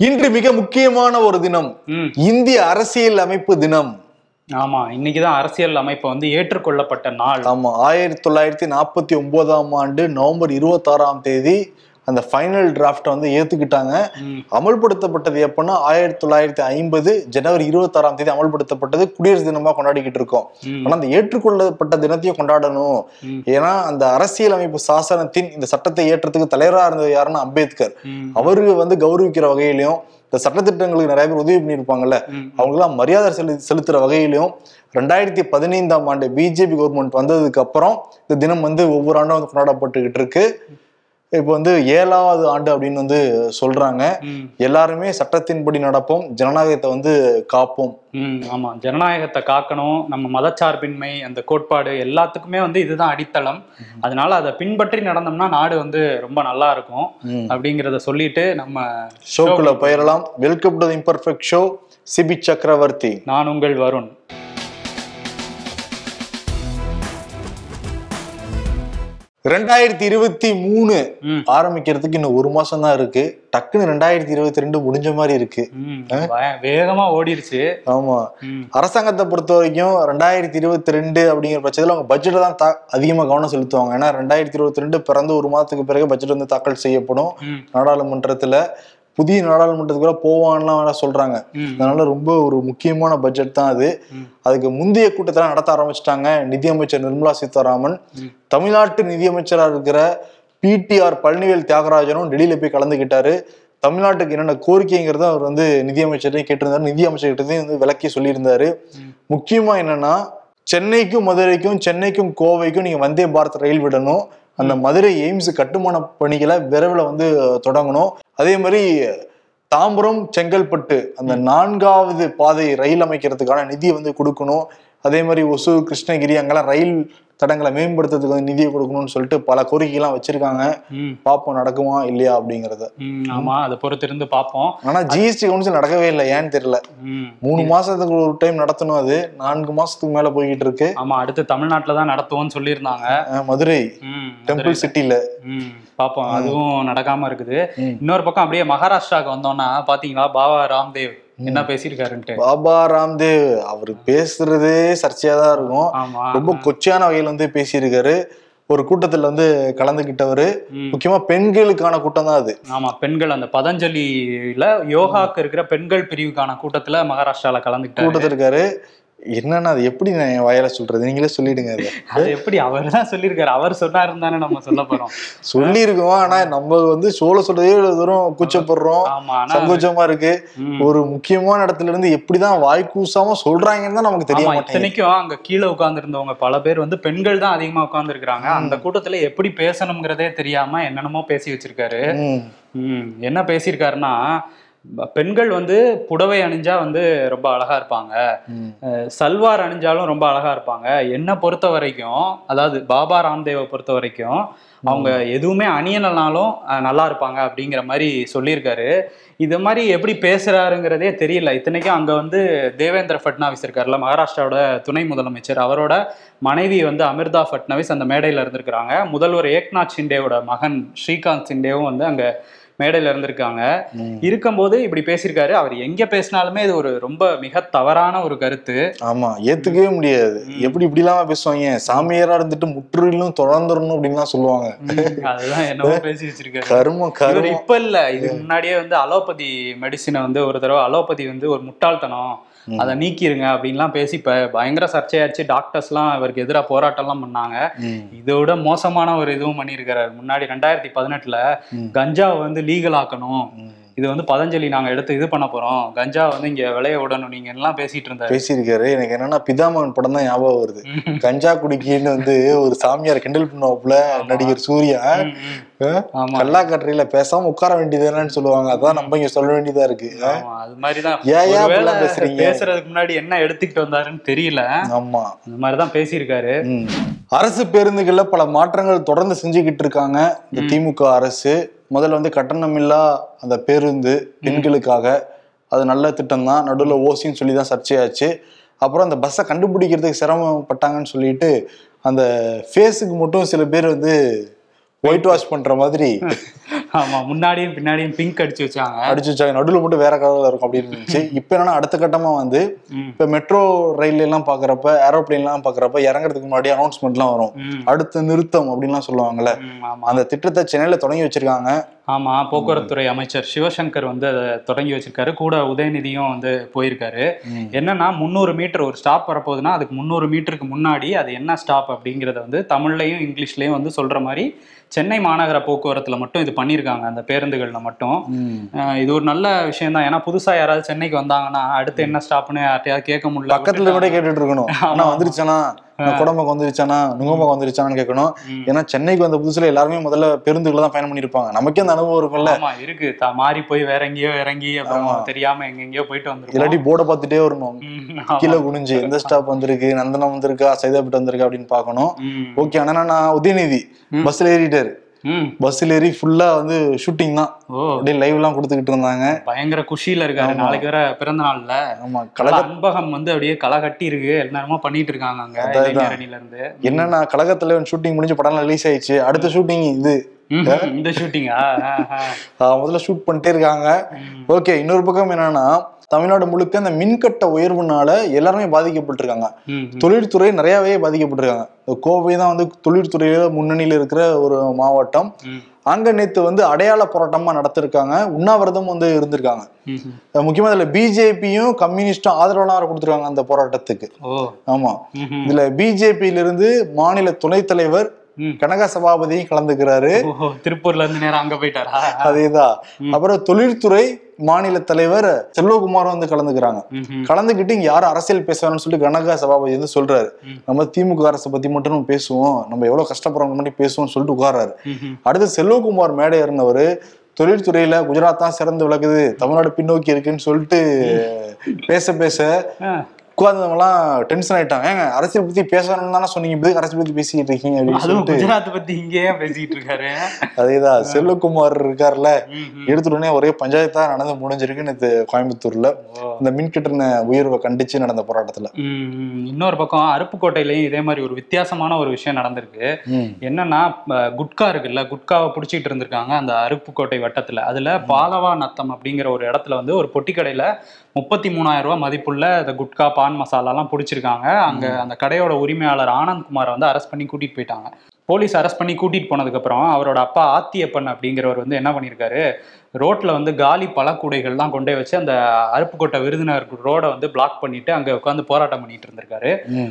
இன்று மிக முக்கியமான ஒரு தினம். இந்திய அரசியல் அமைப்பு தினம். ஆமா இன்னைக்குதான் அரசியல் அமைப்பு வந்து ஏற்றுக்கொள்ளப்பட்ட நாள். ஆமா ஆயிரத்தி தொள்ளாயிரத்தி நாற்பத்தி ஒன்பதாம் ஆண்டு நவம்பர் இருபத்தாறாம் தேதி அந்த ஃபைனல் டிராஃப்டை வந்து ஏத்துக்கிட்டாங்க. ம், அமல்படுத்தப்பட்டது எப்பன்னா ஆயிரத்தி தொள்ளாயிரத்தி ஐம்பது ஜனவரி இருபத்தாறாம் தேதி அமல்படுத்தப்பட்டது குடியரசு தினமா கொண்டாடிக்கிட்டு இருக்கோம். ம், ஆனா அந்த ஏற்றுக்கொள்ளப்பட்ட தினத்தையும் கொண்டாடணும். ஏன்னா அந்த அரசியல் அமைப்பு சாசனத்தின் இந்த சட்டத்தை ஏற்றத்துக்கு தலைவரா இருந்தது யாருன்னா அம்பேத்கர். அவரு வந்து கௌரவிக்கிற வகையிலையும் இந்த சட்டத்திட்டங்களுக்கு நிறைய பேர் உதவி பண்ணியிருப்பாங்கல்ல. அவங்களாம் மரியாதை செலு செலுத்துற வகையிலையும் ரெண்டாயிரத்தி பதினைந்தாம் ஆண்டு பிஜேபி கவர்மெண்ட் வந்ததுக்கு அப்புறம் இந்த தினம் வந்து ஒவ்வொரு ஆண்டும் வந்து கொண்டாடப்பட்டுக்கிட்டு இருக்கு. இப்போ வந்து ஏழாவது ஆண்டு அப்படின்னு வந்து சொல்றாங்க. எல்லாருமே சட்டத்தின்படி நடப்போம் ஜனநாயகத்தை வந்து காப்போம். ஆமா. ஜனநாயகத்தை காக்கணும் நம்ம மதச்சார்பின்மை அந்த கோட்பாடு எல்லாத்துக்குமே வந்து இதுதான் அடித்தளம். அதனால அதை பின்பற்றி நடந்தோம்னா நாடு வந்து ரொம்ப நல்லா இருக்கும். அப்படிங்கிறத சொல்லிட்டு நம்ம ஷோக்குள்ள போயிடலாம். Welcome to imperfect show Sibi Chakravarthy நான் உங்கள் வருண். ரெண்டாயிரத்தி இருபத்தி மூணு ஆரம்பிக்கிறதுக்கு இன்னும் ஒரு மாசம் தான் இருக்கு. டக்குன்னு ரெண்டாயிரத்தி இருபத்தி ரெண்டு முடிஞ்ச மாதிரி இருக்கு வேகமா ஓடிருச்சு. ஆமா. அரசாங்கத்தை பொறுத்த வரைக்கும் ரெண்டாயிரத்தி இருபத்தி ரெண்டு அப்படிங்கிற பட்சத்தில் அவங்க பட்ஜெட்டை தான் தா அதிகமாக கவனம் செலுத்துவாங்க. ஏன்னா ரெண்டாயிரத்தி இருபத்தி ரெண்டு பிறந்து ஒரு மாதத்துக்கு பிறகு பட்ஜெட் வந்து தாக்கல் செய்யப்படும். நாடாளுமன்றத்துல புதிய நாடாளுமன்றத்துக்கு கூட போவான்லாம் வேணா சொல்றாங்க. அதனால ரொம்ப ஒரு முக்கியமான பட்ஜெட் தான் அது. அதுக்கு முந்தைய கூட்டத்தெல்லாம் நடத்த ஆரம்பிச்சிட்டாங்க நிதியமைச்சர் நிர்மலா சீதாராமன். தமிழ்நாட்டு நிதியமைச்சராக இருக்கிற பிடிஆர் பழனிவேல் தியாகராஜனும் டெல்லியில போய் கலந்துக்கிட்டாரு தமிழ்நாட்டுக்கு என்னென்ன கோரிக்கைங்கிறத அவர் வந்து நிதியமைச்சரையும் கேட்டிருந்தாரு. நிதி அமைச்சர்கிட்டையும் வந்து விளக்கி சொல்லியிருந்தாரு. முக்கியமா என்னன்னா சென்னைக்கும் மதுரைக்கும் சென்னைக்கும் கோவைக்கும் நீங்க வந்தே பாரத் ரயில் விடணும். அந்த மதுரை எய்ம்ஸ் கட்டுமான பணிகளை விரைவில் வந்து தொடங்கணும். அதே மாதிரி தாம்பரம் செங்கல்பட்டு அந்த நான்காவது பாதை ரயில் அமைக்கிறதுக்கான நிதியை வந்து கொடுக்கணும். அதே மாதிரி ஒசூர் கிருஷ்ணகிரி அங்கெல்லாம் ரயில் தடங்களை மேம்படுத்துறதுக்கு வந்து நிதியை கொடுக்கணும்னு சொல்லிட்டு பல கோரிக்கைலாம் வச்சிருக்காங்க. பார்ப்போம் நடக்குமா இல்லையா அப்படிங்கறத. ஆமா அதை பொறுத்திருந்து பார்ப்போம். ஆனா ஜிஎஸ்டி கவுன்சில் நடக்கவே இல்லை ஏன்னு தெரியல. மூணு மாசத்துக்கு ஒரு டைம் நடத்தணும் அது. நான்கு மாசத்துக்கு மேல போய்கிட்டு இருக்கு. ஆமா அடுத்து தமிழ்நாட்டுல தான் நடத்துவோம்னு சொல்லியிருந்தாங்க. மதுரை டெம்பிள் சிட்டில ம், பாப்போம் அதுவும் நடக்காம இருக்குது. இன்னொரு பக்கம் அப்படியே மகாராஷ்டிராக்கு வந்தோம்னா பாத்தீங்களா பாபா ராம்தேவ்? என்ன பேசியிருக்காருன்ட்டு. பாபா ராம்தேவ் அவர் பேசுறதே சர்ச்சையா தான் இருக்கும். ரொம்ப கொச்சையான வகையில வந்து பேசியிருக்காரு. ஒரு கூட்டத்துல வந்து கலந்துகிட்டவரு. முக்கியமா பெண்களுக்கான கூட்டம் தான் அது. ஆமா பெண்கள் அந்த பதஞ்சலியில யோகாக்கு இருக்கிற பெண்கள் பிரிவுக்கான கூட்டத்துல மகாராஷ்டிரால கலந்துக்கிட்டாரு கூட்டத்தில் இருக்காரு. என்னன்னா அது? எப்படி நான் என் வாயில சொல்றது? நீங்களே சொல்லிடுங்க அதை. எப்படி? அவர் தான் சொல்லியிருக்காரு. அவர் சொன்னாருன்னு தானே நம்ம சொல்ல போறோம். சொல்லியிருக்கோம். ஆனா நம்ம வந்து சோழ சொல்றதே தூரம் கூச்சப்படுறோம். சங்கோச்சமா இருக்கு. ஒரு முக்கியமான இடத்துல இருந்து எப்படிதான் வாய் கூசாம சொல்றாங்கன்னு தான் நமக்கு தெரிய ஆமா மாட்டேங்குது. இத்தனைக்கும் அங்க கீழே உட்கார்ந்திருந்தவங்க பல பேர் வந்து பெண்கள் தான் அதிகமா உட்கார்ந்துருக்காங்க அந்த கூட்டத்துல எப்படி பேசணுங்கிறதே தெரியாம என்னென்னமோ பேசி வச்சிருக்காரு. என்ன பேசியிருக்காருன்னா பெண்கள் வந்து புடவை அணிஞ்சா வந்து ரொம்ப அழகா இருப்பாங்க. சல்வார் அணிஞ்சாலும் ரொம்ப அழகா இருப்பாங்க. என்னை பொறுத்த வரைக்கும் அதாவது பாபா ராம்தேவை பொறுத்த வரைக்கும் அவங்க எதுவுமே அணியலைனாலும் அஹ், நல்லா இருப்பாங்க அப்படிங்கிற மாதிரி சொல்லியிருக்காரு. இது மாதிரி எப்படி பேசுறாருங்கிறதே தெரியல. இத்தனைக்கும் அங்க வந்து தேவேந்திர ஃபட்னாவிஸ் இருக்காருல்ல மகாராஷ்டிராவோட துணை முதலமைச்சர். அவரோட மனைவி வந்து அமிர்தா ஃபட்னவிஸ் அந்த மேடையில இருந்திருக்கிறாங்க. முதல்வர் ஏக்நாத் ஷிண்டேவோட மகன் ஸ்ரீகாந்த் ஷிண்டேவும் வந்து அங்க மேடையில இருந்திருக்காங்க. இருக்கும்போது இப்படி பேசியிருக்காரு. அவர் எங்க பேசினாலுமே இது ஒரு ரொம்ப மிக தவறான ஒரு கருத்து. ஆமா ஏத்துக்கவே முடியாது. எப்படி இப்படி இல்லாம பேசுவாங்க? சாமியாரா இருந்துட்டு முற்றிலும் தொடர்ந்துடணும் அப்படின்லாம் சொல்லுவாங்க. அதுதான் என்னவோ பேசி வச்சிருக்காரு. இவர் கருமம். இப்ப இல்ல. இதுக்கு முன்னாடியே வந்து அலோபதி மெடிசினை வந்து ஒரு தடவை அலோபதி வந்து ஒரு முட்டாள்தனம். அதை நீக்கிருங்க அப்படின்லாம் பேசி இப்ப பயங்கர சர்ச்சையாச்சு டாக்டர்ஸ்லாம் இவருக்கு எதிராக போராட்டம்லாம் பண்ணாங்க ம். இதோட மோசமான ஒரு இதுவும் பண்ணியிருக்கிறாரு முன்னாடி ரெண்டாயிரத்தி பதினெட்டுல. கஞ்சாவை வந்து லீகல் ஆக்கணும். இது வந்து பதஞ்சலி நாங்க எடுத்து இது பண்ண போறோம். கஞ்சா வந்து இங்க விளைய விடணும். நீங்க எல்லாம் பேசிட்டு இருந்தாரு பேசியிருக்காரு. எனக்கு என்னன்னா பிதாமகன் படம் தான் ஞாபகம் வருது. கஞ்சா குடிக்கின்னு வந்து ஒரு சாமியார் கிண்டல் பண்ணுவாப்புல நடிகர் சூர்யா. ஆமா கல்லாக்கட்டுறையில பேசாம உட்கார வேண்டியதுன்னு சொல்லுவாங்க. அதான் நம்ம இங்க சொல்ல வேண்டியதா இருக்கு. அது மாதிரிதான் ஏன் பேசுறீங்க? பேசுறதுக்கு முன்னாடி என்ன எடுத்துக்கிட்டு வந்தாருன்னு தெரியல. ஆமா. அந்த மாதிரிதான் பேசியிருக்காரு. அரசு பேருந்துகள்ல பல மாற்றங்கள் தொடர்ந்து செஞ்சுக்கிட்டு இருக்காங்க. இந்த திமுக அரசு. முதல்ல வந்து கட்டணமில்லா அந்த பேருந்து பெண்களுக்காக. அது நல்ல திட்டம் தான் நடுவில் ஓசின்னு சொல்லி தான் சர்ச்சையாச்சு. அப்புறம் அந்த பஸ்ஸை கண்டுபிடிக்கிறதுக்கு சிரமப்பட்டாங்கன்னு சொல்லிட்டு அந்த ஃபேஸுக்கு மட்டும் சில பேர் வந்து ஒயிட் வாஷ் பண்ற மாதிரி ஆமா முன்னாடியும் பின்னாடியும் பிங்க் அடிச்சு வச்சாங்க. அடிச்சு வச்சாங்க. நடுவில் மட்டும் வேற கலர்ல இருக்கும் அப்படின்னு இருந்துச்சு இப்போ என்னன்னா அடுத்த கட்டமா வந்து. இப்போ மெட்ரோ ரயில் எல்லாம் பாக்குறப்ப ஏரோப்ளேன் எல்லாம் பாக்குறப்ப இறங்குறதுக்கு முன்னாடி அனௌன்ஸ்மெண்ட்லாம் வரும். ம், அடுத்த நிறுத்தம் அப்படின்லாம் சொல்லுவாங்கல்ல. அந்த திட்டத்தை சென்னையில தொடங்கி வச்சிருக்காங்க. ஆமா போக்குவரத்துறை அமைச்சர் சிவசங்கர் வந்து அதை தொடங்கி வச்சிருக்காரு. கூட உதயநிதியும் வந்து போயிருக்காரு. என்னன்னா முந்நூறு மீட்டர் ஒரு ஸ்டாப் வரப்போகுதுன்னா அதுக்கு முந்நூறு மீட்டருக்கு முன்னாடி அது என்ன ஸ்டாப் அப்படிங்கறத வந்து தமிழ்லையும் இங்கிலீஷ்லயும் வந்து சொல்ற மாதிரி சென்னை மாநகர போக்குவரத்துல மட்டும் இது பண்ணியிருக்காங்க. அந்த பேருந்துகள்ல மட்டும். இது ஒரு நல்ல விஷயம் தான் ஏன்னா புதுசா யாராவது சென்னைக்கு வந்தாங்கன்னா அடுத்து என்ன ஸ்டாப்னு யார்ட்டையாவது கேட்க முடியல. பக்கத்துல கூட கேட்டுட்டு இருக்கணும். ஆனா வந்துருச்சானா குடம்பக்கம் வந்துருச்சானா? நுங்கம்பக்கம் வந்துருச்சானு கேட்கணும். ஏன்னா சென்னைக்கு வந்த புதுசுல எல்லாருமே முதல்ல பேருந்துகளை தான் பயணம் பண்ணிருப்பாங்க. நமக்கே அந்த அனுபவம் இருக்கும்ல. இருக்கு. மாறி போய் வேற எங்கேயோ இறங்கி அப்புறம் தெரியாம எங்க எங்கேயோ போயிட்டு வந்திருக்கோம் இல்லாட்டி போர்டை பார்த்துட்டே வரணும். கீழே குனிஞ்சு எந்த ஸ்டாப் வந்திருக்கு நந்தனம் வந்திருக்கா சைதாப்பேட்டை வந்திருக்கா அப்படின்னு பார்க்கணும். ம், ஓகே ஆனா நான் உதயநிதி. பஸ்ல ஏறிட்டாரு. பஸ்ல ஏறி ஃபுல்லா வந்து ஷூட்டிங் தான். அப்படியே லைவ் எல்லாம் கொடுத்துக்கிட்டு இருந்தாங்க. பயங்கர குஷியில இருக்காரு. நாளைக்கு வேற பிறந்த நாள்ல. ஆமா. கல கழக அன்பகம் வந்து அப்படியே களை கட்டி இருக்கு. எல்லாருமா பண்ணிட்டு இருக்காங்க அங்க இருந்து என்னன்னா கழகத்துல ஷூட்டிங் முடிஞ்சு படம் ரிலீஸ் ஆயிடுச்சு. அடுத்த ஷூட்டிங் இது. இந்த ஷூட்டிங்கா முதல்ல ஷூட் பண்ணிட்டே இருக்காங்க. ஓகே இன்னொரு பக்கம் என்னன்னா தமிழ்நாடு முழுக்க இந்த மின்கட்ட உயர்வுனால எல்லாருமே பாதிக்கப்பட்டிருக்காங்க. தொழில்துறை நிறையவே பாதிக்கப்பட்டிருக்காங்க. கோவை தான் வந்து தொழில்துறையில முன்னணியில இருக்கிற ஒரு மாவட்டம். அங்க நேத்து வந்து அடையாள போராட்டமா நடத்திருக்காங்க. உண்ணாவிரதம் வந்து இருந்திருக்காங்க. முக்கியமா இதுல பிஜேபியும் கம்யூனிஸ்டும் ஆதரவாளர் கொடுத்திருக்காங்க அந்த போராட்டத்துக்கு. ஆமா. இதுல பிஜேபியில இருந்து மாநில துணைத் தலைவர். கனக சபாபதியும் கலந்துக்கிறாரு. திருப்பூர்ல இருந்து நேரம் அங்க போயிட்டாரா? அதேதான். அப்புறம் தொழில்துறை மாநில தலைவர் செல்வகுமாரும் வந்து கலந்துக்கிறாங்க. ம்ஹும். கலந்துக்கிட்டு இங்க யாரும் அரசியல் பேசுவாங்கன்னு சொல்லிட்டு கனகா சபாபதி வந்து சொல்றாரு. நம்ம திமுக அரசை பத்தி மட்டும் நம்ம பேசுவோம். நம்ம எவ்வளவு கஷ்டப்படுறவங்க மட்டும் பேசுவோம்னு சொல்லிட்டு உட்கார்றாரு. ம்ஹும். அடுத்து செல்வகுமார் மேடை ஏறினவர் தொழில்துறையில குஜராத் தான் சிறந்து விளக்குது தமிழ்நாடு பின்னோக்கி இருக்குன்னு சொல்லிட்டு பேச பேச ஆ, உட்கார்ந்தவங்கலாம் டென்ஷன் ஆயிட்டாங்க. ஏங்க அரசியல் பத்தி பேசணும்னு தானே சொன்னீங்க. இப்ப எதுக்கு அரசியல் பத்தி பேசிட்டு இருக்கீங்க அப்படின்னு குஜராத் பத்தி இங்கேயே பேசிட்டு இருக்காரு. அதேதான் செல்வகுமார் இருக்கார்ல ம்ஹும். எடுத்த உடனே ஒரே பஞ்சாயத்தா நடந்து முடிஞ்சிருக்கு. நேத்து கோயம்புத்தூர்ல. இந்த மின்கட்டண உயர்வை கண்டிச்சு நடந்த போராட்டத்துல. இன்னொரு பக்கம் அருப்புக்கோட்டையிலயும் இதே மாதிரி ஒரு வித்தியாசமான ஒரு விஷயம் நடந்திருக்கு. என்னன்னா குட்கா இருக்குல்ல குட்காவை பிடிச்சிட்டு இருந்திருக்காங்க அந்த அருப்புக்கோட்டை வட்டத்துல. அதுல பாலவா நத்தம் அப்படிங்கிற ஒரு இடத்துல வந்து ஒரு பொட்டி கடையில முப்பத்தி மூணாயிரம் ரூபாய் மதிப்புள்ள இந்த குட்கா பான் மசாலாலாம் பிடிச்சிருக்காங்க. அங்க அந்த கடையோட உரிமையாளர் ஆனந்த் குமாரை வந்து அரெஸ்ட் பண்ணி கூட்டிட்டு போயிட்டாங்க. போலீஸ் அரெஸ்ட் பண்ணி கூட்டிட்டு போனதுக்கு அப்புறம் அவரோட அப்பா ஆத்தியப்பன் அப்படிங்கிறவர் வந்து என்ன பண்ணியிருக்காரு ரோட்ல வந்து காலி பழக்கூடைகள்லாம் கொண்டே வச்சு அந்த அருப்புக்கோட்டை விருதுநகர் ரோடை வந்து பிளாக் பண்ணிட்டு அங்க உட்காந்து போராட்டம் பண்ணிட்டு இருந்திருக்காரு.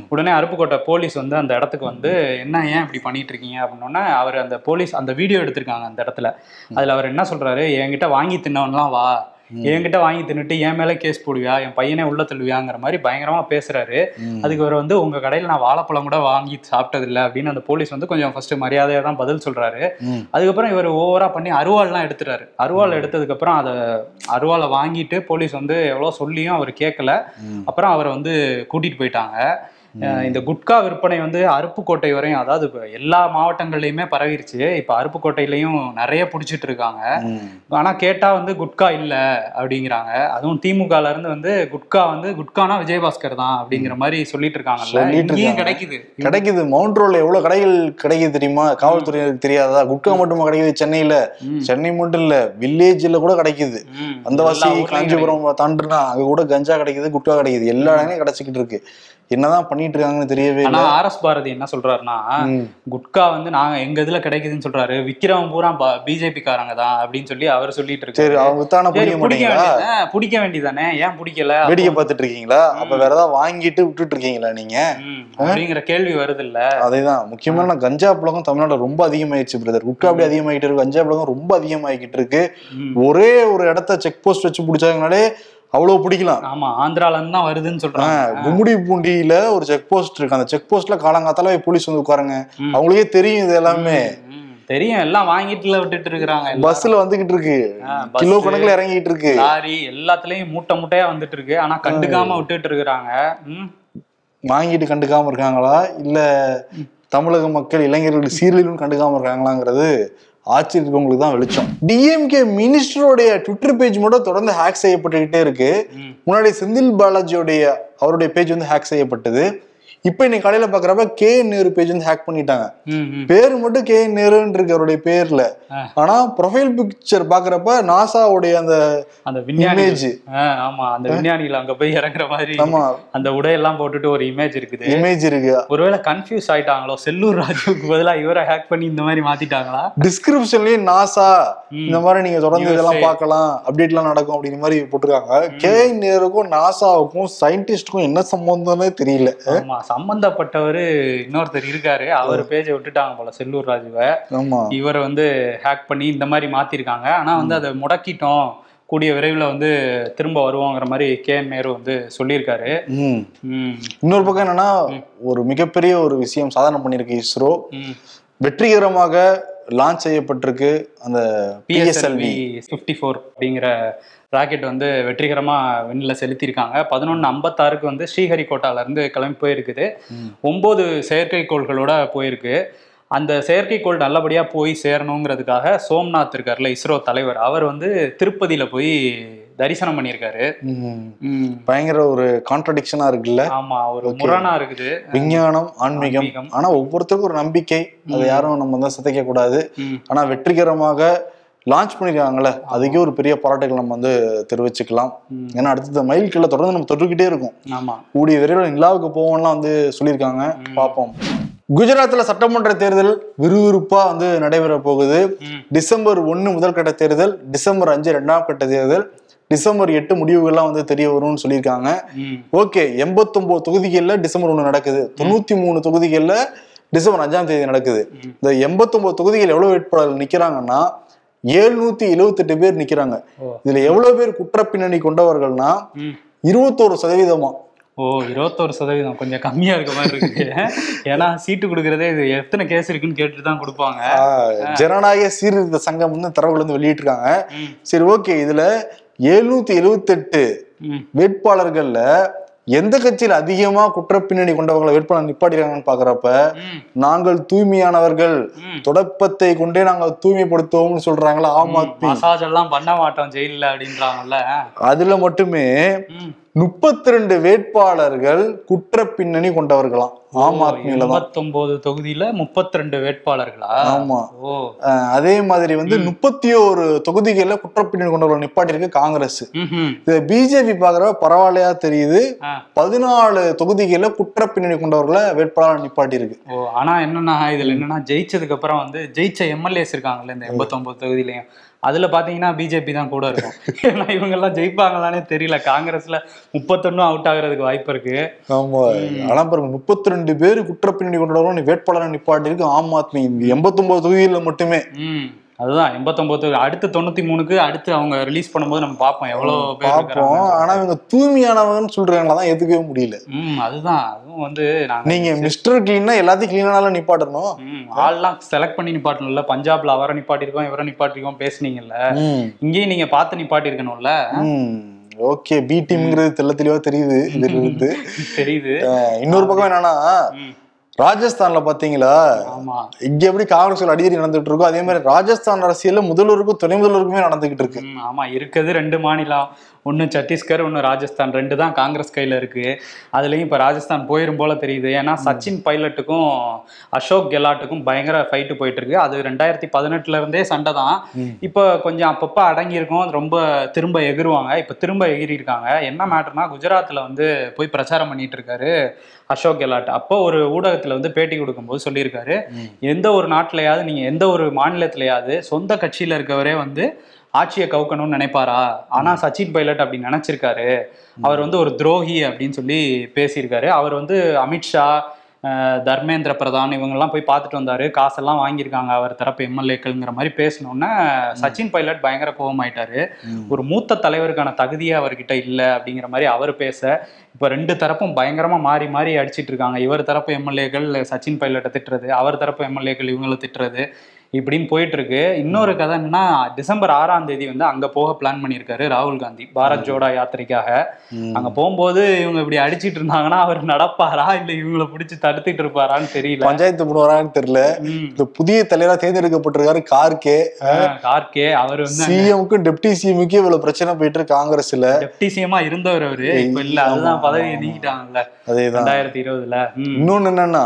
உடனே அருப்புக்கோட்டை போலீஸ் வந்து அந்த இடத்துக்கு வந்து என்ன ஏன் இப்படி பண்ணிட்டு இருக்கீங்க? அப்படின்னோடனே அவர் அந்த போலீஸ் அந்த வீடியோ எடுத்திருக்காங்க அந்த இடத்துல. அதுல அவர் என்ன சொல்றாரு? என்கிட்ட வாங்கி தின்னவன்லாம் வா. என்கிட்ட வாங்கி தின்னுட்டு என் மேல கேஸ் போடுவியா? என் பையனே உள்ள தள்ளுவியாங்கிற மாதிரி பயங்கரமா பேசுறாரு. அதுக்கு அவர் வந்து உங்க கடையில நான் வாழைப்பழம் கூட வாங்கி சாப்பிட்டதில்ல அப்படின்னு அந்த போலீஸ் வந்து கொஞ்சம் ஃபர்ஸ்ட் மரியாதையா தான் பதில் சொல்றாரு. அதுக்கப்புறம் இவர் ஓவரா பண்ணி அருவாள்லாம் எடுத்துறாரு அருவாள் எடுத்ததுக்கு அப்புறம் அதை அருவாளை வாங்கிட்டு போலீஸ் வந்து எவ்வளோ சொல்லியும் அவர் கேட்கல. அப்புறம் அவரை வந்து கூட்டிட்டு போயிட்டாங்க. இந்த குட்கா விற்பனை வந்து அருப்புக்கோட்டை வரையும் அதாவது இப்ப எல்லா மாவட்டங்கள்லயுமே பரவிருச்சு. இப்ப அருப்புக்கோட்டையிலயும் நிறைய பிடிச்சிட்டு இருக்காங்க. ஆனா கேட்டா வந்து குட்கா இல்ல அப்படிங்கிறாங்க. அதுவும் திமுகல இருந்து வந்து குட்கா வந்து குட்கானா விஜயபாஸ்கர் தான் அப்படிங்கிற மாதிரி சொல்லிட்டு இருக்காங்கல்ல சொல்லிட்டு இங்கேயும் இருக்காங்க. கிடைக்குது கிடைக்குது. மவுண்ட் ரோட்ல எவ்வளவு கடைகள் கிடைக்குது தெரியுமா? காவல்துறையினருக்கு தெரியாதா? குட்கா மட்டுமா கிடைக்குது? சென்னையில. சென்னை மட்டும் இல்ல வில்லேஜ்ல கூட கிடைக்குது. அந்த வாசி காஞ்சிபுரம் தாண்டுனா அங்க கூட கஞ்சா கிடைக்குது குட்கா கிடைக்குது. எல்லா இடமே கிடைச்சிக்கிட்டு இருக்கு. என்னதான் பண்ணிட்டு இருக்காங்கன்னு தெரியவே ஆனா இல்லை. ஆர் எஸ் பாரதி என்ன சொல்றாருன்னா. குட்கா வந்து நாங்க எங்க இதுல கிடைக்குதுன்னு சொல்றாரு. விக்கிறவன் பூரா பிஜேபி காரங்க தான் அப்படின்னு சொல்லி அவர் சொல்லிட்டு இருக்காரு அவங்க சரி பிடிக்க மாட்டீங்களா? பிடிக்க வேண்டியதானே ஏன் பிடிக்கல? வேடிக்கை பார்த்துட்டு இருக்கீங்களா அப்ப வேற ஏதாவது வாங்கிட்டு விட்டுட்டு இருக்கீங்களா நீங்க அப்படிங்கிற கேள்வி வருது இல்ல அதேதான். முக்கியமான கஞ்சா புழக்கம் தமிழ்நாட்டுல ரொம்ப அதிகமாயிடுச்சு பிரதர் குட்கா அப்படி அதிகமாகிட்டு இருக்கு. கஞ்சா புழக்கம் ரொம்ப அதிகமாகிக்கிட்டு இருக்கு. ஒரே ஒரு இடத்த செக் போஸ்ட் வச்சு பிடிச்சாங்கனாலே அவ்வளவு பிடிக்கலாம். ஆமா ஆந்திரால இருந்து தான் வருதுன்னு சொல்றாங்க. கும்முடி பூண்டியில ஒரு செக் போஸ்ட் இருக்கு. அந்த செக் போஸ்ட்ல காலங்காத்தால போலீஸ் வந்து உட்காருங்க. அவங்களுக்கே தெரியும் இது எல்லாமே. தெரியும் எல்லாம் வாங்கிட்டுல விட்டுட்டு இருக்கிறாங்க. பஸ்ல வந்துகிட்டு இருக்கு. கிலோ கணக்குல இறங்கிட்டு இருக்கு. லாரி எல்லாத்துலயும் மூட்டை மூட்டையா வந்துட்டு இருக்கு. ஆனா கண்டுக்காம விட்டுட்டு இருக்கிறாங்க. வாங்கிட்டு கண்டுக்காம இருக்காங்களா? இல்ல தமிழக மக்கள் இளைஞர்கள் சீரழிவும் கண்டுக்காம இருக்காங்களாங்கிறது ஆச்சரியத்துக்கு தான் வெளிச்சம். டிஎம்கே மினிஸ்டருடைய ட்விட்டர் பேஜ் மட்டும் தொடர்ந்து ஹேக் செய்யப்பட்டுக்கிட்டே இருக்கு. முன்னாடி செந்தில் பாலாஜியோடைய அவருடைய பேஜ் வந்து ஹேக் செய்யப்பட்டது. இப்போ இன்னைக்கு காலையில பாக்குறப்ப கே நேரு பேஜ் வந்து ஹேக் பண்ணிட்டாங்க. பேர் மட்டும் கே நேருன்னு இருக்கு அவருடைய பேர்ல. ஆனா ப்ரொஃபைல் பிக்சர் பாக்குறப்ப நாசாவுடைய அந்த அந்த விஞ்ஞானி இமேஜ் ஆமா அந்த விஞ்ஞானிகள் அங்க போய் இறங்குற மாதிரி. ஆமா. அந்த உடையெல்லாம் போட்டுட்டு ஒரு இமேஜ் இருக்குது. இமேஜ் இருக்கு. ஒருவேளை கன்ஃபியூஸ் ஆயிட்டாங்களோ செல்லூர் ராஜுவுக்கு பதிலா இவரை ஹேக் பண்ணி இந்த மாதிரி மாத்திட்டாங்களா? டிஸ்கிரிப்ஷன்லயும் நாசா. இந்த மாதிரி நீங்க தொடர்ந்து இதெல்லாம். பார்க்கலாம் அப்டேட்லாம் நடக்கும் அப்படிங்கிற மாதிரி போட்டிருக்காங்க. கே நேருக்கும் நாசாவுக்கும் சயின்டிஸ்டுக்கும் என்ன சம்பந்தம்னே தெரியல. ஆமா சம்பந்தப்பட்டவர் இன்னொருத்தர் இருக்காரு. அவர் பேஜை விட்டுட்டாங்க போல செல்லூர் ராஜுவை. இவரை வந்து ஹேக் பண்ணி இந்த மாதிரி மாத்திருக்காங்க. ஆனா வந்து அதை முடக்கிட்டோம். கூடிய விரைவில் வந்து திரும்ப வருவோங்கிற மாதிரி கே. என் நேரு வந்து சொல்லியிருக்காரு. இன்னொரு பக்கம் என்னன்னா ஒரு மிகப்பெரிய ஒரு விஷயம் சாதனை பண்ணிருக்கு இஸ்ரோ. வெற்றிகரமாக லான்ச் செய்யப்பட்டிருக்கு அந்த பிஎஸ்எல்வி ஃபிஃப்டி ஃபோர் அப்படிங்கிற ராக்கெட் வந்து வெற்றிகரமாக விண்ணில் செலுத்தியிருக்காங்க. பதினொன்று ஐம்பத்தாறுக்கு வந்து ஸ்ரீஹரிகோட்டால இருந்து கிளம்பி போயிருக்குது. ஒம்பது செயற்கைக்கோள்களோட போயிருக்கு. அந்த செயற்கைக்கோள் நல்லபடியாக போய் சேரணுங்கிறதுக்காக சோம்நாத் இருக்கார்ல இஸ்ரோ தலைவர். அவர் வந்து திருப்பதியில் போய் தரிசனம் பண்ணியிருக்காரு. பயங்கர ஒரு கான்ட்ரடிக்ஷனா இருக்குல்ல? ஆமா ஒரு முரணா இருக்குது. விஞ்ஞானம் ஆன்மீகம். ஆனா ஒவ்வொருத்தருக்கும் ஒரு நம்பிக்கை. அதை யாரும் நம்ம வந்து சிதைக்க கூடாது ஆனா வெற்றிகரமாக லான்ச் பண்ணிருக்காங்கல்ல அதுக்கே ஒரு பெரிய பாராட்டுகள் நம்ம வந்து தெரிவிச்சுக்கலாம். ஏன்னா அடுத்தது மைல் கீழே தொடர்ந்து நம்ம தொட்டுக்கிட்டே இருக்கும். ஆமா. கூடிய விரைவில் நிலாவுக்கு போவோம்லாம் வந்து சொல்லியிருக்காங்க. பார்ப்போம். குஜராத்ல சட்டமன்ற தேர்தல் விறுவிறுப்பா வந்து நடைபெற போகுது. டிசம்பர் ஒன்னு முதல் கட்ட தேர்தல் டிசம்பர் அஞ்சு ரெண்டாம் கட்ட தேர்தல். டிசம்பர் எட்டு முடிவுகள்லாம் வந்து தெரிய வரும்னு சொல்லியிருக்காங்க. ஓகே எண்பத்தொன்பது தொகுதிகள்ல டிசம்பர் ஒண்ணு நடக்குது. தொண்ணூத்தி மூணு தொகுதிகள்ல டிசம்பர் அஞ்சாம் தேதி நடக்குது. இந்த எண்பத்தொன்பது தொகுதிகள் எவ்வளவு வேட்பாளர்கள் நிக்கிறாங்கன்னா எழுநூத்தி எழுவத்தெட்டு பேர் நிக்கிறாங்க. இதுல எவ்வளவு பேர் குற்றப்பின்னணி கொண்டவர்கள்னா ம். இருபத்தோரு சதவீதமா. ஓ இருபத்தோரு சதவீதம். கொஞ்சம் கம்மியா இருக்க மாதிரி இருக்கு. ஏன்னா சீட்டு கொடுக்கறதே இது எத்தனை கேஸ் இருக்குன்னு கேட்டுட்டு தான் கொடுப்பாங்க. ஜனநாயக சீர்திருத்த சங்கம் வந்து தரவுகள் வந்து வெளியிட்டிருக்காங்க. சரி ஓகே. இதுல எழுநூத்தி எழுவத்தெட்டு வேட்பாளர்கள்ல எந்த கட்சியில் அதிகமா குற்றப்பின்னணி கொண்டவங்களை வேட்பாளர் நிப்பாட்டிருக்காங்கன்னு பாக்குறப்ப நாங்கள் தூய்மையானவர்கள். தொடப்பத்தை கொண்டே நாங்கள் தூய்மைப்படுத்துவோம்னு சொல்றாங்களா ஆம் ஆத்மி. மசாஜ் எல்லாம் பண்ண மாட்டோம் ஜெயில்ல அப்படின்றாங்கல்ல. அதுல மட்டுமே. முப்பத்தி ரெண்டு வேட்பாளர்கள் குற்ற பின்னணி கொண்டவர்களாம். ஆம் ஆத்மியில தான். எண்பத்தொன்பது தொகுதியில முப்பத்தி ரெண்டு வேட்பாளர்களா? ஆமா. அதே மாதிரி வந்து முப்பத்தி ஒரு தொகுதிகள்ல குற்றப்பின்னணி கொண்டவர்கள் நிப்பாட்டியிருக்கு காங்கிரஸ். இது பிஜேபி பாக்குறப்ப பரவாயில்லையா தெரியுது. பதினாலு தொகுதிகள்ல குற்ற பின்னணி கொண்டவர்களை வேட்பாளர் நிப்பாட்டி இருக்கு ஓ ஆனா என்னன்னா இதுல என்னன்னா ஜெயிச்சதுக்கு அப்புறம் வந்து ஜெயிச்ச எம்எல்ஏஸ் இருக்காங்கல்ல இந்த எண்பத்தொன்பது தொகுதியிலையும். அதுல பாத்தீங்கன்னா பிஜேபி தான் கூட இருக்கும். ஏன்னா இவங்க எல்லாம் ஜெயிப்பாங்களானே தெரியல. காங்கிரஸ்ல முப்பத்தொன்னும் அவுட் ஆகுறதுக்கு வாய்ப்பு இருக்கு. ஆமா. ஆனா பாருங்க முப்பத்தி ரெண்டு பேர் குற்ற பின்னணி கொண்டவர்கள் வேட்பாளர் நிப்பாட்டி இருக்கு ஆம் ஆத்மி. எண்பத்தி ஒன்பது தொகுதியில மட்டுமே. அதுதான் எண்பத்தொன்பது தொகுதி. அடுத்து தொண்ணூத்தி மூணுக்கு அடுத்து அவங்க ரிலீஸ் பண்ணும்போது நம்ம பார்ப்போம் எவ்வளவு பேர் பார்ப்போம். ஆனா இவங்க தூய்மையானவங்கன்னு சொல்றாங்களா தான் எதுக்கவே முடியல. ம் அதுதான். அதுவும் வந்து நாங்க நீங்க மிஸ்டர் கிளீனா எல்லாத்தையும் கிளீனால நிப்பாட்டணும். ஆள்லாம் செலக்ட் பண்ணி நிப்பாட்டணும்ல. பஞ்சாப்ல அவரை நிப்பாட்டிருக்கோம் இவரை நிப்பாட்டிருக்கோம் பேசுனீங்கல்ல. இங்கேயும் நீங்க பார்த்து நிப்பாட்டி இருக்கணும்ல ஓகே. பி டீம்ங்கிறது தெள்ள தெளிவா தெரியுது இதுல இருந்து தெரியுது இன்னொரு பக்கம் என்னன்னா ராஜஸ்தான்ல பாத்தீங்களா? ஆமா. இங்க எப்படி காங்கிரஸ் அடிக்கடி நடந்துட்டு இருக்கோ அதே மாதிரி ராஜஸ்தான் அரசியல்ல முதல்வருக்கும் துணை முதல்வருக்குமே நடந்துகிட்டு இருக்கு. ஆமா. இருக்குது ரெண்டு மாநிலம். ஒன்னு சத்தீஸ்கர் ஒன்னு ராஜஸ்தான். ரெண்டு தான் காங்கிரஸ் கையில இருக்கு. அதுலயும் இப்ப ராஜஸ்தான் போயிரும் போல தெரியுது. ஏன்னா சச்சின் பைலட்டுக்கும் அசோக் கெலாட்டுக்கும் பயங்கர ஃபைட்டு போயிட்டு இருக்கு. அது ரெண்டாயிரத்தி பதினெட்டுல இருந்தே சண்டை தான். இப்போ கொஞ்சம் அப்பப்ப அடங்கி இருக்கும் அது ரொம்ப திரும்ப எகிருவாங்க. இப்ப திரும்ப எகிரி இருக்காங்க என்ன மேட்டர்னா குஜராத்ல வந்து போய் பிரச்சாரம் பண்ணிட்டு இருக்காரு. அசோக் கெலாட். அப்போ ஒரு ஊடகத்துல வந்து பேட்டி கொடுக்கும்போது சொல்லியிருக்காரு எந்த ஒரு நாட்டிலையாவது நீங்க எந்த ஒரு மாநிலத்திலையாவது சொந்த கட்சியில இருக்கவரே வந்து ஆட்சியை கவுக்கணும்னு நினைப்பாரா? ஆனா சச்சின் பைலட் அப்படி நினைச்சிருக்காரு. அவர் வந்து ஒரு துரோகி அப்படின்னு சொல்லி பேசியிருக்காரு. அவர் வந்து அமித்ஷா தர்மேந்திர பிரதான் இவங்கெல்லாம் போய் பார்த்துட்டு வந்தாரு. காசெல்லாம் வாங்கியிருக்காங்க அவர் தரப்பு எம்எல்ஏக்கள்ங்கிற மாதிரி பேசினோன்னே சச்சின் பைலட் பயங்கர கோபமாயிட்டாரு ஒரு மூத்த தலைவருக்கான தகுதியே அவர்கிட்ட இல்லை அப்படிங்கிற மாதிரி அவர் பேச இப்போ ரெண்டு தரப்பும் பயங்கரமா மாறி மாறி அடிச்சிட்டு இருக்காங்க. இவர் தரப்பு எம்எல்ஏக்கள் சச்சின் பைலட்டை திட்டுறது அவர் தரப்பு எம்எல்ஏக்கள் இவங்களை திட்டுறது இப்படின்னு போயிட்டு இருக்கு இன்னொரு கதை என்னன்னா டிசம்பர் ஆறாம் தேதி வந்து அங்க போக பிளான் பண்ணியிருக்காரு ராகுல் காந்தி பாரத் ஜோடா யாத்திரைக்காக. அங்க போகும்போது இவங்க இப்படி அடிச்சிட்டு இருந்தாங்கன்னா அவர் நடப்பாரா? இல்ல இவங்களை பிடிச்சி தடுத்துட்டு இருப்பாரான்னு தெரியல. பஞ்சாயத்து பண்ணுவாரான்னு தெரியல. இந்த புதிய தலைவரா தேர்ந்தெடுக்கப்பட்டிருக்காரு கார்கே. கார்கே அவர் வந்து சிஎம்க்கும் டெப்டி சிஎம்க்கும் இவ்வளவு பிரச்சனை போயிட்டு இருக்கு காங்கிரஸ்ல. டெப்டி சிஎம்மா இருந்தவர் அவரு. இப்ப இல்ல அதுதான் பதவியை நீக்கிட்டாங்கல்ல. ரெண்டாயிரத்தி இருபதுல. இன்னொன்னு என்னன்னா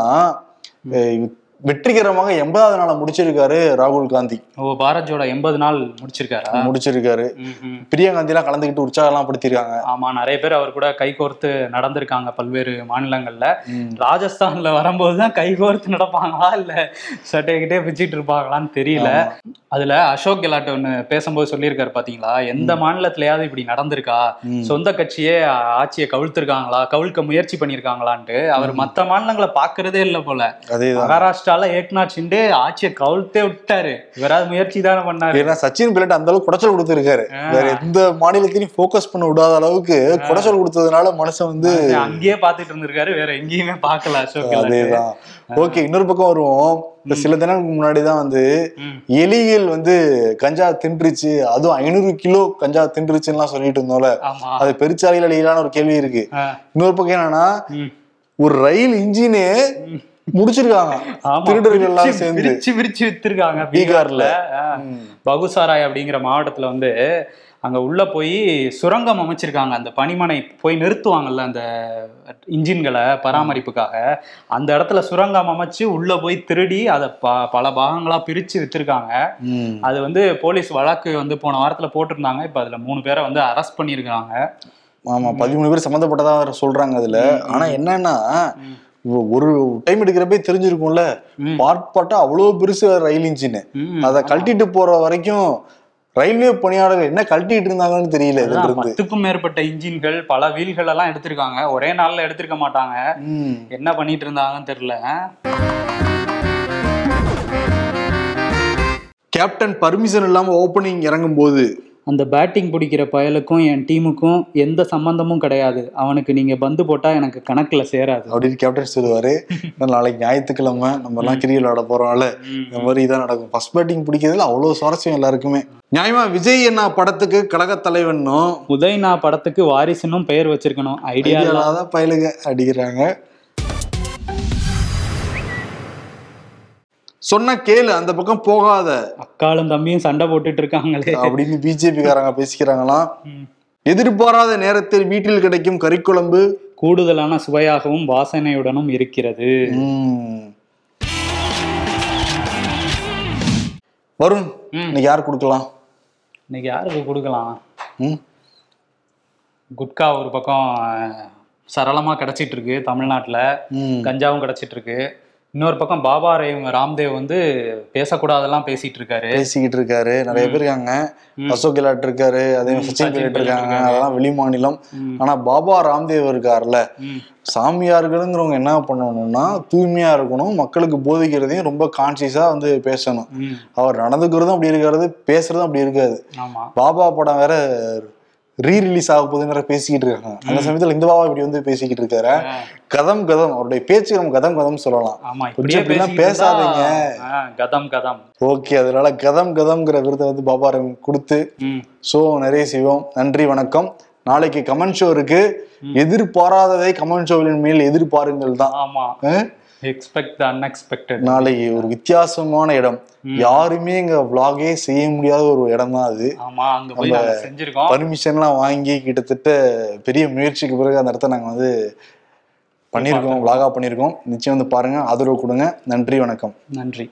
வெற்றிகரமாக எண்பதாவது நாளை முடிச்சிருக்காரு ராகுல் காந்தி. ஓ பாரத் ஜோடா எண்பது நாள் முடிச்சிருக்காரா? முடிச்சிருக்காரு. பிரியா காந்தி எல்லாம் கலந்துக்கிட்டு உற்சாகம்லாம் படுத்திருக்காங்க. ஆமா நிறைய பேர் அவர் கூட கைகோர்த்து நடந்திருக்காங்க பல்வேறு மாநிலங்கள்ல. ராஜஸ்தான்ல வரும்போதுதான் கைகோர்த்து நடப்பாங்களா இல்ல சட்டைகிட்டே பிச்சுட்டு இருப்பாங்களான்னு தெரியல. அதுல அசோக் கெலாட் ஒண்ணு பேசும்போது சொல்லியிருக்காரு பாத்தீங்களா? எந்த மாநிலத்திலயாவது இப்படி நடந்திருக்கா? சொந்த கட்சியே ஆட்சியை கவிழ்த்திருக்காங்களா? கவிழ்க்க முயற்சி பண்ணிருக்காங்களான்ட்டு அவர் மத்த மாநிலங்களை பாக்குறதே இல்ல போல. அதேதான். ஏக்நாத் ஷிண்டே ஆட்சியை கவிழ்த்தே விட்டாரு. இவராது முயற்சி தானே பண்ணாரு? ஏன்னா சச்சின் பிள்ளட் அந்த அளவுக்கு குடைச்சல் கொடுத்திருக்காரு. வேற எந்த மாநிலத்திலையும் ஃபோக்கஸ் பண்ண விடாத அளவுக்கு குடைச்சல் கொடுத்ததுனால மனுஷன் வந்து அங்கேயே பாத்துட்டு இருந்திருக்காரு வேற எங்கேயுமே பார்க்கல அசோக் அதேதான். ஓகே இன்னொரு பக்கம் வருவோம். இந்த சில தினங்களுக்கு முன்னாடி தான் வந்து. எலிகள் வந்து கஞ்சா தின்றுச்சு. அதுவும் ஐநூறு கிலோ கஞ்சா தின்றுச்சுன்னு சொல்லிட்டு இருந்தோம்ல. அது பெருச்சாலையில் அழியலான ஒரு கேள்வி இருக்கு. இன்னொரு பக்கம் என்னன்னா. ஒரு ரயில் இன்ஜினே முடிச்சிருக்காங்க. திருடர்கள் சேர்ந்து. பிரிச்சு பிரிச்சு வித்திருக்காங்க பீகார்ல. பகுசாராய் அப்படிங்கிற மாவட்டத்துல வந்து அங்க உள்ள போய் சுரங்கம் அமைச்சிருக்காங்க. அந்த பனிமனை போய் நிறுத்துவாங்கல்ல அந்த இன்ஜின்களை பராமரிப்புக்காக. அந்த இடத்துல சுரங்கம் அமைச்சு உள்ள போய் திருடி அதை ப பல பாகங்களா பிரிச்சு வித்திருக்காங்க. அது வந்து போலீஸ் வழக்கு வந்து போன வாரத்துல போட்டிருந்தாங்க. இப்ப அதுல மூணு பேரை வந்து அரெஸ்ட் பண்ணியிருக்காங்க ஆமா பதிமூணு பேர் சம்மந்தப்பட்டதா சொல்றாங்க அதுல. ஆனா என்னன்னா ஒரு டைம் எடுக்கிறப்பே தெரிஞ்சிருக்கும்ல. பார்ட்டா அவ்வளவு பெருசு ரயில் இன்ஜின். அதை கழட்டிட்டு போற வரைக்கும் ரயில்வே பணியாளர்கள் என்ன கழட்டிட்டு இருந்தாங்கன்னு தெரியல பத்துக்கும் மேற்பட்ட இன்ஜின்கள் பல வீல்கள் எல்லாம் எடுத்திருக்காங்க. ஒரே நாள்ல எடுத்திருக்க மாட்டாங்க. என்ன பண்ணிட்டு இருந்தாங்கன்னு தெரியல. கேப்டன் பர்மிஷன் இல்லாம ஓப்பனிங் இறங்கும் போது அந்த பேட்டிங் பிடிக்கிற பயலுக்கும் என் டீமுக்கும் எந்த சம்பந்தமும் கிடையாது. அவனுக்கு நீங்க பந்து போட்டா எனக்கு கணக்குல சேராது. அப்படின்னு கேப்டன் சொல்லுவாரு நாளைக்கு ஞாயிற்றுக்கிழமை நம்ம எல்லாம் கிரிக்கெட் விளையாட போறோம்ல இந்த மாதிரி இதான் நடக்கும். ஃபர்ஸ்ட் பேட்டிங் பிடிக்கிறதுல அவ்வளவு சுவாரஸ்யம் எல்லாருக்குமே. நியாயமா விஜய் என்ன படத்துக்கு கழக தலைவனும் உதய்னா படத்துக்கு வாரிசுன்னும் பெயர் வச்சிருக்கணும். ஐடியா இல்லாத பயலுக அடிக்கிறாங்க. சொன்ன கேளு அந்த பக்கம் போகாத அக்காலும் தம்பியும் சண்டை போட்டுட்டு இருக்காங்களே அப்படின்னு பிஜேபி காரங்க பேசிக்கிறாங்களாம். எதிர்பாராத நேரத்தில் வீட்டில் கிடைக்கும் கறிக்குழம்பு கூடுதலான சுவையாகவும் வாசனையுடனும் இருக்கிறது. வருண். இன்னைக்கு யார் கொடுக்கலாம் இன்னைக்கு யாருக்கு கொடுக்கலாம் ம்? குட்கா ஒரு பக்கம் அஹ், சரளமா கிடைச்சிட்டு இருக்கு தமிழ்நாட்டுல. கஞ்சாவும் கிடைச்சிட்டு இருக்கு இன்னொரு பக்கம் பாபா ரேவ் ராம்தேவ் வந்து பேசக்கூடாதெல்லாம் பேசிட்டு இருக்காரு பேசிக்கிட்டு இருக்காரு நிறைய பேர் இருக்காங்க. அசோக் கெலாட் இருக்காரு அதே சச்சின் இருக்காங்க. அதெல்லாம் வெளி மாநிலம். ஆனா பாபா ராம்தேவ் இருக்காருல்ல. சாமியார்களுங்கிறவங்க என்ன பண்ணணும்னா தூய்மையா இருக்கணும் மக்களுக்கு போதிக்கிறதையும் ரொம்ப கான்சியஸா வந்து பேசணும். அவர் நடந்துக்கிறதும் அப்படி இருக்காது பேசுறதும் அப்படி இருக்காது பாபா படம் வேற ரீ ரிலீஸ் ஆக போகுதுன்னு வேற பேசிக்கிட்டு இருக்காங்க. அந்த சமயத்துல இந்த பாபா இப்படி வந்து பேசிக்கிட்டு இருக்காரு. கதம் கதம். அவருடைய பேச்சு நம்ம கதம் கதம் சொல்லலாம். கொஞ்சம் பேசாதீங்க. கதம் கதம். ஓகே அதனால கதம் கதம்ங்கிற விருதை வந்து பாபா ராம் கொடுத்து. ஷோ நிறைய செய்வோம். நன்றி வணக்கம். நாளைக்கு கமெண்ட் ஷோ இருக்கு. எதிர்பாராததை கமெண்ட் ஷோவின் மேல் எதிர்பாருங்கள் தான். ஆமா? எக்ஸ்பெக்ட் அன்எக்ஸ்பெக்டட் நாளைக்கு ஒரு வித்தியாசமான இடம். யாருமே இங்க vlog-ஏ செய்ய முடியாத ஒரு இடம் தான் அது. ஆமா அங்க போய் செஞ்சிருக்கோம். பர்மிஷன்லாம் வாங்கி கிட்டத்தட்ட பெரிய முயற்சிக்கு பிறகு அந்த இடத்த நாங்க வந்து பண்ணியிருக்கோம் vlog-ஆ பண்ணியிருக்கோம் நிச்சயம் வந்து பாருங்க. ஆதரவு கொடுங்க. நன்றி வணக்கம். நன்றி.